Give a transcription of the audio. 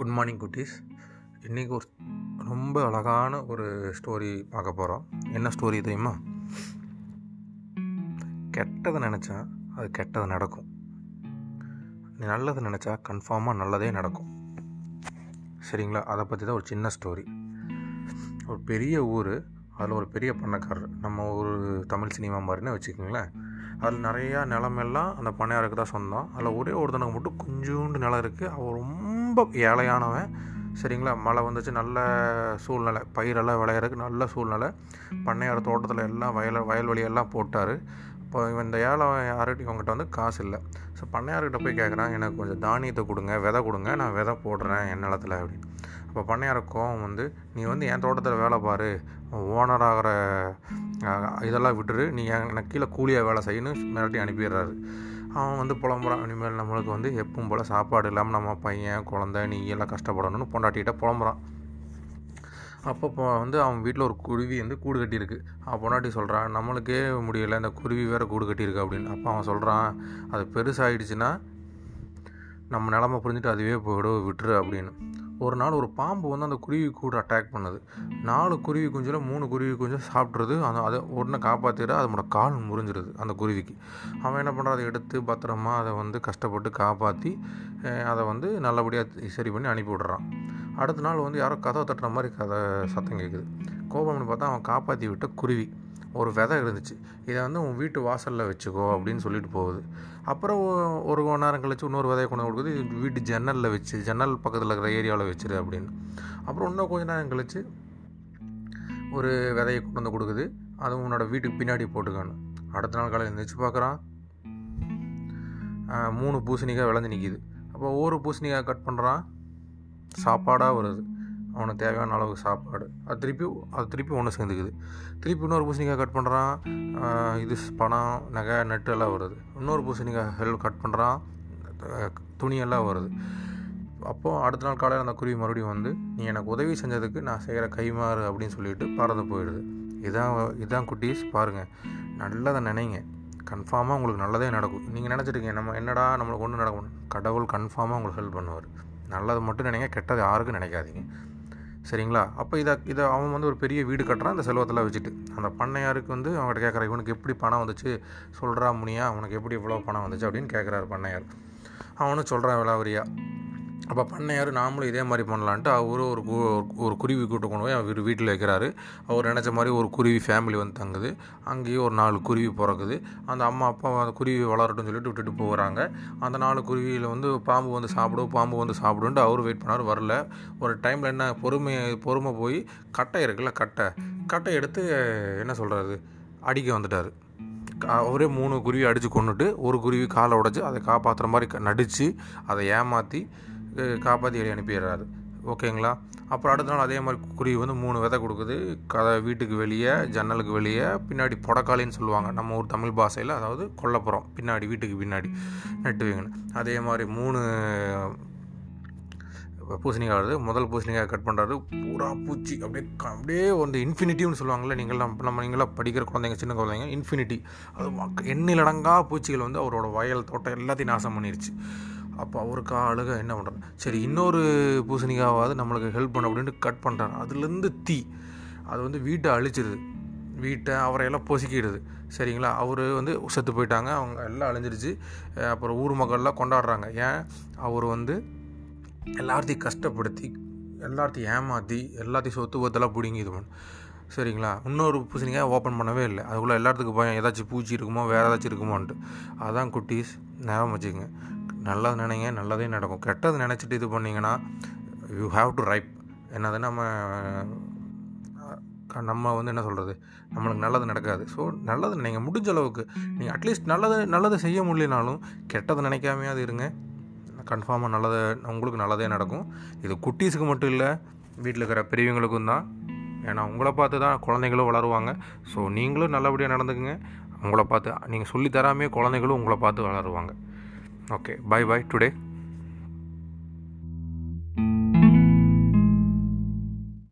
Good morning குட்டீஸ். இன்றைக்கி ஒரு ரொம்ப அழகான ஒரு ஸ்டோரி பார்க்க போகிறோம் என்ன ஸ்டோரி தெரியுமா? கெட்டதை நினச்சா அது கெட்டது நடக்கும். நீ நல்லது நினச்சா கன்ஃபார்மாக நல்லதே நடக்கும். சரிங்களா? அதை பற்றி தான் ஒரு சின்ன ஸ்டோரி. ஒரு பெரிய ஊர் அதில் ஒரு பெரிய பண்ணக்காரர். நம்ம ஒரு தமிழ் சினிமா மாதிரின்னு வச்சுக்கோங்களேன். அதில் நிறையா நிலமெல்லாம் அந்த பண்ணையாருக்கு தான் சொந்தம். அதில் ஒரே ஒருத்தனுக்கு மட்டும் கொஞ்சோண்டு நிலம் இருக்குது அவர் ரொம்ப ரொம்ப ஏழையானவன். சரிங்களா? மழை வந்துச்சு நல்ல சூழ்நிலை. பயிரெல்லாம் விளையிறதுக்கு நல்ல சூழ்நிலை. பண்ணையார் தோட்டத்தில் எல்லாம் வயல் வயல்வெளியெல்லாம் போட்டார். இப்போ இவன் இந்த ஏழை யார்கிட்ட இவங்ககிட்ட வந்து காசு இல்லை. ஸோ பண்ணையார்கிட்ட போய் கேட்குறான் எனக்கு கொஞ்சம் தானியத்தை கொடுங்க விதை கொடுங்க நான் விதை போடுறேன் என் நிலத்தில் அப்படின்னு. அப்போ பண்ணையார் கோவம் வந்து நீ வந்து என் தோட்டத்தில் வேலை பாரு. ஓனர் ஆகிற இதெல்லாம் விட்டுரு. நீ எனக்கு கீழே கூலியாக வேலை செய்யணும் மிரட்டி அனுப்பிடுறாரு. அவன் வந்து புலம்புறான். இனிமேல் நம்மளுக்கு வந்து எப்பவும் போல் சாப்பாடு இல்லாமல் நம்ம பையன் குழந்த நீ எல்லாம் கஷ்டப்படணும்னு பொண்டாட்டிகிட்ட புலம்புறான். அப்போ வந்து அவன் வீட்டில் ஒரு குருவி வந்து கூடு கட்டியிருக்கு. அவன் பொண்டாட்டி சொல்கிறான் நம்மளுக்கே முடியலை இந்த குருவி வேறு கூடு கட்டியிருக்கு அப்படின்னு. அப்போ அவன் சொல்கிறான் அது பெருசாகிடுச்சுன்னா நம்ம நிலமை புரிஞ்சுட்டு அதுவே போயிடும் விட்டுரு அப்படின்னு. ஒரு நாள் ஒரு பாம்பு வந்து அந்த குருவி கூட அட்டாக் பண்ணுது. நாலு குருவி குஞ்சில் மூணு குருவி குஞ்சம் சாப்பிட்றது அந்த அதை உடனே காப்பாற்றிட அதோட கால் முறிஞ்சிருது அந்த குருவிக்கு. அவன் என்ன பண்ணுறான் அதை எடுத்து பத்திரமா அதை வந்து கஷ்டப்பட்டு காப்பாற்றி அதை வந்து நல்லபடியாக சரி பண்ணி அனுப்பி விடுறான். அடுத்த நாள் வந்து யாரோ கதவை தட்டுற மாதிரி கதை சத்தம் கேட்குது. கோபம்னு பார்த்தா அவன் காப்பாற்றி விட்ட குருவி. ஒரு விதை இருந்துச்சு. இதை வந்து உன் வீட்டு வாசலில் வச்சுக்கோ அப்படின்னு சொல்லிட்டு போகுது. அப்புறம் ஒரு மணி நேரம் கழிச்சு இன்னொரு விதையை கொண்டு கொடுக்குது. வீட்டு ஜன்னலில் வச்சு ஜன்னல் பக்கத்தில் இருக்கிற ஏரியாவில் வச்சிரு அப்படின்னு. அப்புறம் இன்னும் கொஞ்ச நேரம் கழிச்சு ஒரு விதையை கொண்டு வந்து கொடுக்குது. அது உன்னோட வீட்டுக்கு பின்னாடி போட்டுக்கணும். அடுத்த நாள் காலையில் எழுந்திரிச்சு பார்க்குறான். மூணு பூசணிக்காய் விளைஞ்சு நிற்கிது அப்போ ஒவ்வொரு பூசணிக்காய் கட் பண்ணுறான் சாப்பாடாக வருது. அவனுக்கு தேவையான அளவுக்கு சாப்பாடு. அது திருப்பி அது திருப்பி ஒன்று சேர்ந்துக்குது. திருப்பி இன்னொரு பூசணிக்காய் கட் பண்ணுறான் இது பணம் நகை நெட்டு எல்லாம் வருது. இன்னொரு பூசணிக்காய் ஹெல் கட் பண்ணுறான் துணியெல்லாம் வருது. அப்போது அடுத்த நாள் காலையில் அந்த குருவி மறுபடியும் வந்து நீ எனக்கு உதவி செஞ்சதுக்கு நான் செய்கிற கைமாறு அப்படின்னு சொல்லிட்டு பறந்து போயிடுது. இதான் இதான் குட்டீஸ் பாருங்கள் நல்லதை நினைங்க. கன்ஃபார்மாக உங்களுக்கு நல்லதே நடக்கும். நீங்கள் நினச்சிருக்கீங்க நம்ம என்னடா நம்மளுக்கு ஒன்றும் நடக்கும் கடவுள் கன்ஃபார்மாக உங்களுக்கு ஹெல்ப் பண்ணுவார். நல்லது மட்டும் நினைங்க கெட்டது யாருக்கும் நினைக்காதீங்க. சரிங்களா? அப்போ இதை இதை அவன் வந்து ஒரு பெரிய வீடு கட்டுறான் அந்த செல்வத்தில் வச்சுட்டு. அந்த பண்ணையாருக்கு வந்து அவங்ககிட்ட கேட்குறான் இவனுக்கு எப்படி பணம் வந்துச்சு? சொல்கிறா முனியா அவனுக்கு எப்படி இவ்வளோ பணம் வந்துச்சு? அப்படின்னு கேட்குறாரு பண்ணையார். அவனும் சொல்கிறான் விலாவரியா அப்போ பண்ணையார் நாமளும் இதே மாதிரி பண்ணலான்ட்டு அவரும் ஒரு ஒரு குருவி கூட்டு கொண்டு போய் அவர் வீட்டில் வைக்கிறாரு அவர் நினச்ச மாதிரி ஒரு குருவி ஃபேமிலி வந்து தங்குது. அங்கேயும் ஒரு நாலு குருவி பிறக்குது. அந்த அம்மா அப்பா அந்த குருவி வளரட்டும்னு சொல்லிட்டு விட்டுட்டு போகிறாங்க அந்த நாலு குருவியில் வந்து பாம்பு வந்து சாப்பிடும் பாம்பு வந்து சாப்பிடுன்ட்டு அவர் வெயிட் பண்ணார் வரல. ஒரு டைமில் என்ன பொறுமை பொறுமை போய் கட்டை இருக்குல்ல கட்டை. கட்டை எடுத்து என்ன சொல்கிறது அடிக்க வந்துட்டார். அவரே மூணு குருவி அடித்து கொண்டுட்டு ஒரு குருவி காலை உடச்சி அதை காப்பாற்றுற மாதிரி நடித்து அதை ஏமாற்றி காப்பாற்றி அனுப்பிடுறாரு. ஓகேங்களா? அப்புறம் அடுத்த நாள் அதே மாதிரி குருவி வந்து மூணு விதை கொடுக்குது. கதை வீட்டுக்கு வெளியே ஜன்னலுக்கு வெளியே பின்னாடி புடக்காளின்னு சொல்லுவாங்க. நம்ம ஊர் தமிழ் பாஷையில் அதாவது கொல்லப்புறம். பின்னாடி வீட்டுக்கு பின்னாடி. நட்டுவீங்கன்னு அதே மாதிரி மூணு பூசணிக்காய் வருது. முதல் பூசணிக்காய் கட் பண்ணுறாரு பூரா பூச்சி. அப்படியே அப்படியே வந்து இன்ஃபினிட்டின்னு சொல்லுவாங்கள்ல நீங்கள் நம்ம நம்ம நீங்களாம் படிக்கிற குழந்தைங்க சின்ன குழந்தைங்க இன்ஃபினிட்டி. அது எண்ணிலடங்கா பூச்சிகள் வந்து அவரோட வயல் தோட்டம் எல்லாத்தையும் நாசம் பண்ணிருச்சு. அப்போ அவருக்கு அழுக என்ன பண்ணுறாரு சரி இன்னொரு பூசணிக்காவது நம்மளுக்கு ஹெல்ப் பண்ண அப்படின்ட்டு கட் பண்ணுறாரு அதுலேருந்து தீ. அது வந்து வீட்டை அழிச்சிருது. வீட்டை அவரையெல்லாம் பொசுக்கிடுது. சரிங்களா? அவர் வந்து செத்து போயிட்டாங்க. அவங்க எல்லாம் அழிஞ்சிருச்சு. அப்புறம் ஊர் மக்கள்லாம் கொண்டாடுறாங்க. ஏன்? அவர் வந்து எல்லாத்தையும் கஷ்டப்படுத்தி எல்லாத்தையும் ஏமாற்றி எல்லாத்தையும் சொத்து பத்தெல்லாம் பிடிங்கி இது பண்ணு சரிங்களா? இன்னொரு பூசணிக்காய் ஓப்பன் பண்ணவே இல்லை. அதுக்குள்ளே எல்லாத்துக்கும் பயம் ஏதாச்சும் பூச்சி இருக்குமோ வேறு ஏதாச்சும் இருக்குமோன்ட்டு. அதான் குட்டீஸ் ஞாபகம் வச்சுக்கோங்க. நல்லது நினைங்க நல்லதே நடக்கும். கெட்டது நினச்சிட்டு இது பண்ணிங்கன்னா யூ ஹாவ் டு ரைப் என்னது நம்ம நம்ம வந்து என்ன சொல்கிறது நம்மளுக்கு நல்லது நடக்காது. ஸோ நல்லது நீங்கள் முடிஞ்ச அளவுக்கு நீங்கள் அட்லீஸ்ட் நல்லது நல்லது செய்ய முடியலனாலும் கெட்டதை நினைக்காமையாவது இருங்க. கன்ஃபார்மாக நல்லது உங்களுக்கு நல்லதே நடக்கும். இது குட்டீஸுக்கு மட்டும் இல்லை வீட்டில் இருக்கிற பெரியவங்களுக்கும் தான். ஏன்னா உங்களை பார்த்து தான் குழந்தைங்களும் வளருவாங்க. ஸோ நீங்களும் நல்லபடியாக நடந்துக்குங்க. உங்களை பார்த்து நீங்கள் சொல்லி தராமே குழந்தைகளும் உங்களை பார்த்து வளருவாங்க. ஓகே பாய் பாய் டுடே